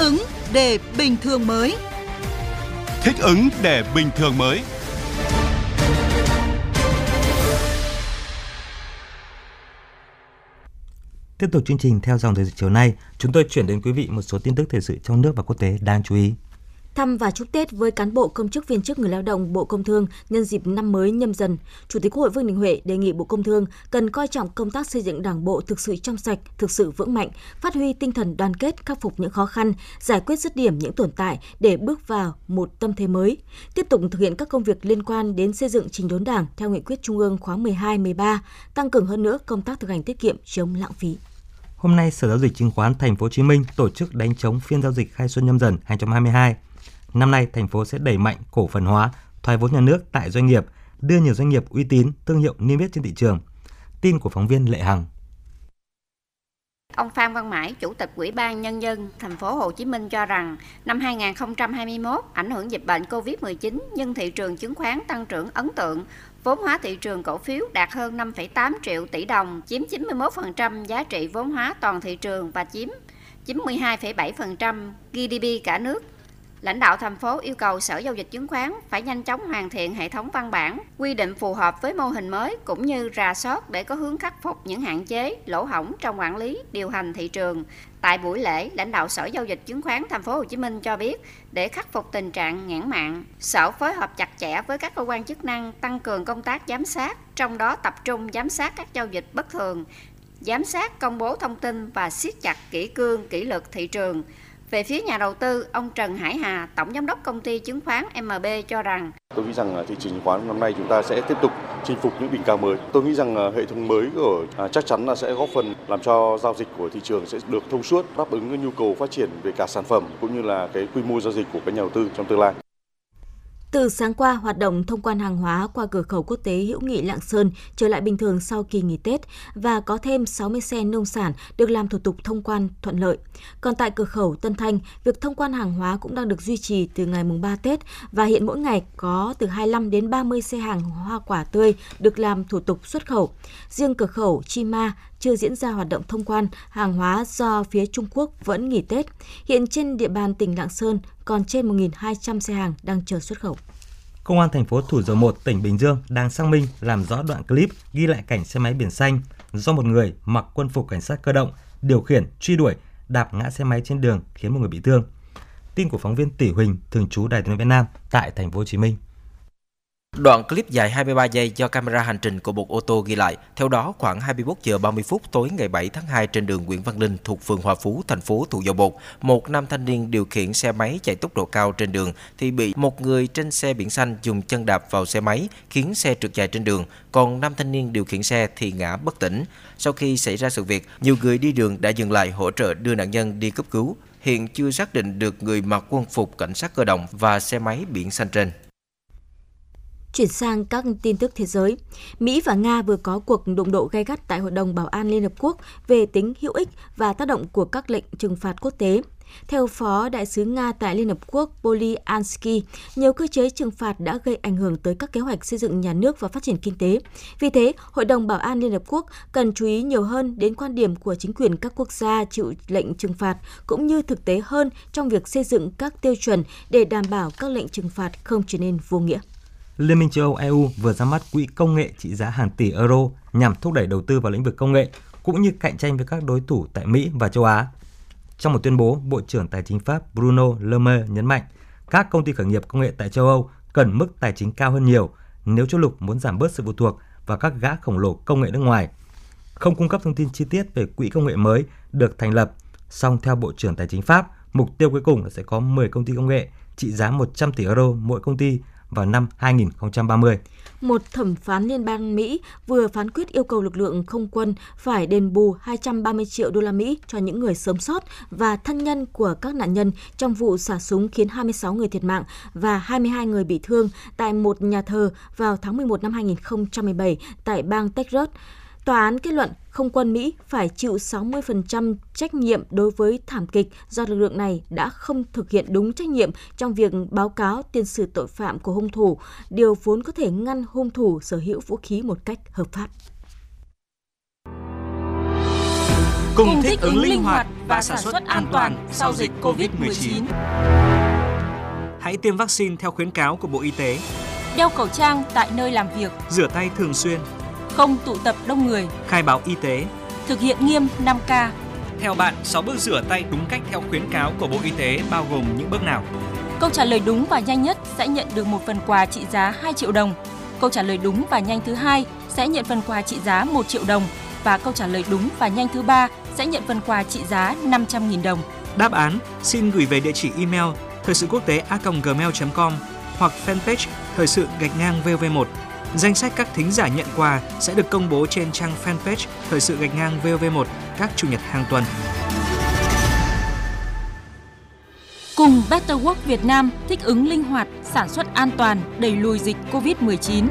ứng để bình thường mới. Thích ứng để bình thường mới. Tiếp tục chương trình theo dòng thời sự chiều nay, chúng tôi chuyển đến quý vị một số tin tức thời sự trong nước và quốc tế đáng chú ý. Thăm và chúc Tết với cán bộ công chức viên chức người lao động Bộ Công Thương nhân dịp năm mới nhâm dần, Chủ tịch Quốc hội Vương Đình Huệ đề nghị Bộ Công Thương cần coi trọng công tác xây dựng Đảng bộ thực sự trong sạch, thực sự vững mạnh, phát huy tinh thần đoàn kết, khắc phục những khó khăn, giải quyết dứt điểm những tồn tại để bước vào một tâm thế mới. Tiếp tục thực hiện các công việc liên quan đến xây dựng trình đốn Đảng theo nghị quyết Trung ương khóa 12-13, tăng cường hơn nữa công tác thực hành tiết kiệm chống lãng phí. Hôm nay, Sở Giao dịch Chứng khoán Thành phố Hồ Chí Minh tổ chức đánh chống phiên giao dịch khai xuân nhâm dần 2022. Năm nay, thành phố sẽ đẩy mạnh cổ phần hóa, thoái vốn nhà nước tại doanh nghiệp, đưa nhiều doanh nghiệp uy tín, thương hiệu niêm yết trên thị trường. Tin của phóng viên Lệ Hằng. Ông Phan Văn Mãi, Chủ tịch Ủy ban Nhân dân thành phố Hồ Chí Minh cho rằng năm 2021 ảnh hưởng dịch bệnh Covid-19 nhưng thị trường chứng khoán tăng trưởng ấn tượng, vốn hóa thị trường cổ phiếu đạt hơn 5,8 triệu tỷ đồng, chiếm 91% giá trị vốn hóa toàn thị trường và chiếm 92,7% GDP cả nước. Lãnh đạo thành phố yêu cầu Sở Giao dịch Chứng khoán phải nhanh chóng hoàn thiện hệ thống văn bản, quy định phù hợp với mô hình mới cũng như rà soát để có hướng khắc phục những hạn chế, lỗ hổng trong quản lý, điều hành thị trường. Tại buổi lễ, lãnh đạo Sở Giao dịch Chứng khoán Thành phố Hồ Chí Minh cho biết, để khắc phục tình trạng nghẽn mạng, Sở phối hợp chặt chẽ với các cơ quan chức năng tăng cường công tác giám sát, trong đó tập trung giám sát các giao dịch bất thường, giám sát công bố thông tin và siết chặt kỹ cương, kỷ luật thị trường về phía nhà đầu tư, ông Trần Hải Hà, Tổng Giám đốc Công ty Chứng khoán MB cho rằng Tôi nghĩ rằng à, thị trường chứng khoán năm nay chúng ta sẽ tiếp tục chinh phục những đỉnh cao mới. Tôi nghĩ rằng à, hệ thống mới của à, chắc chắn là sẽ góp phần làm cho giao dịch của thị trường sẽ được thông suốt, đáp ứng cái nhu cầu phát triển về cả sản phẩm cũng như là cái quy mô giao dịch của các nhà đầu tư trong tương lai. Từ sáng qua, hoạt động thông quan hàng hóa qua cửa khẩu quốc tế hữu nghị Lạng Sơn trở lại bình thường sau kỳ nghỉ Tết và có thêm 60 xe nông sản được làm thủ tục thông quan thuận lợi. Còn tại cửa khẩu Tân Thanh, việc thông quan hàng hóa cũng đang được duy trì từ ngày mùng 3 Tết và hiện mỗi ngày có từ 25 đến 30 xe hàng hoa quả tươi được làm thủ tục xuất khẩu. Riêng cửa khẩu Chi Ma chưa diễn ra hoạt động thông quan hàng hóa do phía Trung Quốc vẫn nghỉ Tết. Hiện trên địa bàn tỉnh Lạng Sơn còn trên 1.200 xe hàng đang chờ xuất khẩu. Công an thành phố Thủ Dầu Một, tỉnh Bình Dương đang xác minh làm rõ đoạn clip ghi lại cảnh xe máy biển xanh do một người mặc quân phục cảnh sát cơ động điều khiển truy đuổi đạp ngã xe máy trên đường khiến một người bị thương. Tin của phóng viên Tỷ Huỳnh thường trú Đài tiếng Việt Nam tại thành phố Hồ Chí Minh. Đoạn clip dài 23 giây do camera hành trình của một ô tô ghi lại. Theo đó, khoảng 21 giờ 30 phút tối ngày 7 tháng 2 trên đường Nguyễn Văn Linh thuộc phường Hòa Phú, thành phố Thủ Dầu Một, một nam thanh niên điều khiển xe máy chạy tốc độ cao trên đường thì bị một người trên xe biển xanh dùng chân đạp vào xe máy khiến xe trượt dài trên đường, còn nam thanh niên điều khiển xe thì ngã bất tỉnh. Sau khi xảy ra sự việc, nhiều người đi đường đã dừng lại hỗ trợ đưa nạn nhân đi cấp cứu. Hiện chưa xác định được người mặc quân phục cảnh sát cơ động và xe máy biển xanh trên. Chuyển sang các tin tức thế giới. Mỹ và Nga vừa có cuộc đụng độ gay gắt tại Hội đồng Bảo an Liên Hợp Quốc về tính hữu ích và tác động của các lệnh trừng phạt quốc tế. Theo Phó Đại sứ Nga tại Liên Hợp Quốc Polyansky, nhiều cơ chế trừng phạt đã gây ảnh hưởng tới các kế hoạch xây dựng nhà nước và phát triển kinh tế. Vì thế, Hội đồng Bảo an Liên Hợp Quốc cần chú ý nhiều hơn đến quan điểm của chính quyền các quốc gia chịu lệnh trừng phạt, cũng như thực tế hơn trong việc xây dựng các tiêu chuẩn để đảm bảo các lệnh trừng phạt không trở nên vô nghĩa. Liên minh châu Âu EU vừa ra mắt quỹ công nghệ trị giá hàng tỷ euro nhằm thúc đẩy đầu tư vào lĩnh vực công nghệ cũng như cạnh tranh với các đối thủ tại Mỹ và châu Á. Trong một tuyên bố, Bộ trưởng Tài chính Pháp Bruno Le Maire nhấn mạnh các công ty khởi nghiệp công nghệ tại châu Âu cần mức tài chính cao hơn nhiều nếu châu lục muốn giảm bớt sự phụ thuộc vào các gã khổng lồ công nghệ nước ngoài. Không cung cấp thông tin chi tiết về quỹ công nghệ mới được thành lập, song theo Bộ trưởng Tài chính Pháp, mục tiêu cuối cùng là sẽ có 10 công ty công nghệ trị giá 100 tỷ euro mỗi công ty vào năm 2030. Một thẩm phán liên bang Mỹ vừa phán quyết yêu cầu lực lượng không quân phải đền bù 230 triệu đô la Mỹ cho những người sống sót và thân nhân của các nạn nhân trong vụ xả súng khiến 26 người thiệt mạng và 22 người bị thương tại một nhà thờ vào tháng 11 năm 2017 tại bang Texas. Tòa án kết luận không quân Mỹ phải chịu 60% trách nhiệm đối với thảm kịch do lực lượng này đã không thực hiện đúng trách nhiệm trong việc báo cáo tiền sử tội phạm của hung thủ, điều vốn có thể ngăn hung thủ sở hữu vũ khí một cách hợp pháp. cùng thích ứng linh hoạt và sản xuất an toàn sau dịch COVID-19. Hãy tiêm vaccine theo khuyến cáo của Bộ Y tế. Đeo khẩu trang tại nơi làm việc. Rửa tay thường xuyên. Không tụ tập đông người. Khai báo y tế. Thực hiện nghiêm 5K. Theo bạn, 6 bước rửa tay đúng cách theo khuyến cáo của Bộ Y tế bao gồm những bước nào? Câu trả lời đúng và nhanh nhất sẽ nhận được một phần quà trị giá 2 triệu đồng. Câu trả lời đúng và nhanh thứ hai sẽ nhận phần quà trị giá 1 triệu đồng và câu trả lời đúng và nhanh thứ ba sẽ nhận phần quà trị giá 500.000 đồng. Đáp án xin gửi về địa chỉ email thời sự quốc tế a.gmail.com hoặc fanpage thời sự gạch ngang VV1. Danh sách các thính giả nhận quà sẽ được công bố trên trang fanpage thời sự gạch ngang VOV1 các chủ nhật hàng tuần. Cùng Better Work Việt Nam thích ứng linh hoạt, sản xuất an toàn, đẩy lùi dịch COVID-19.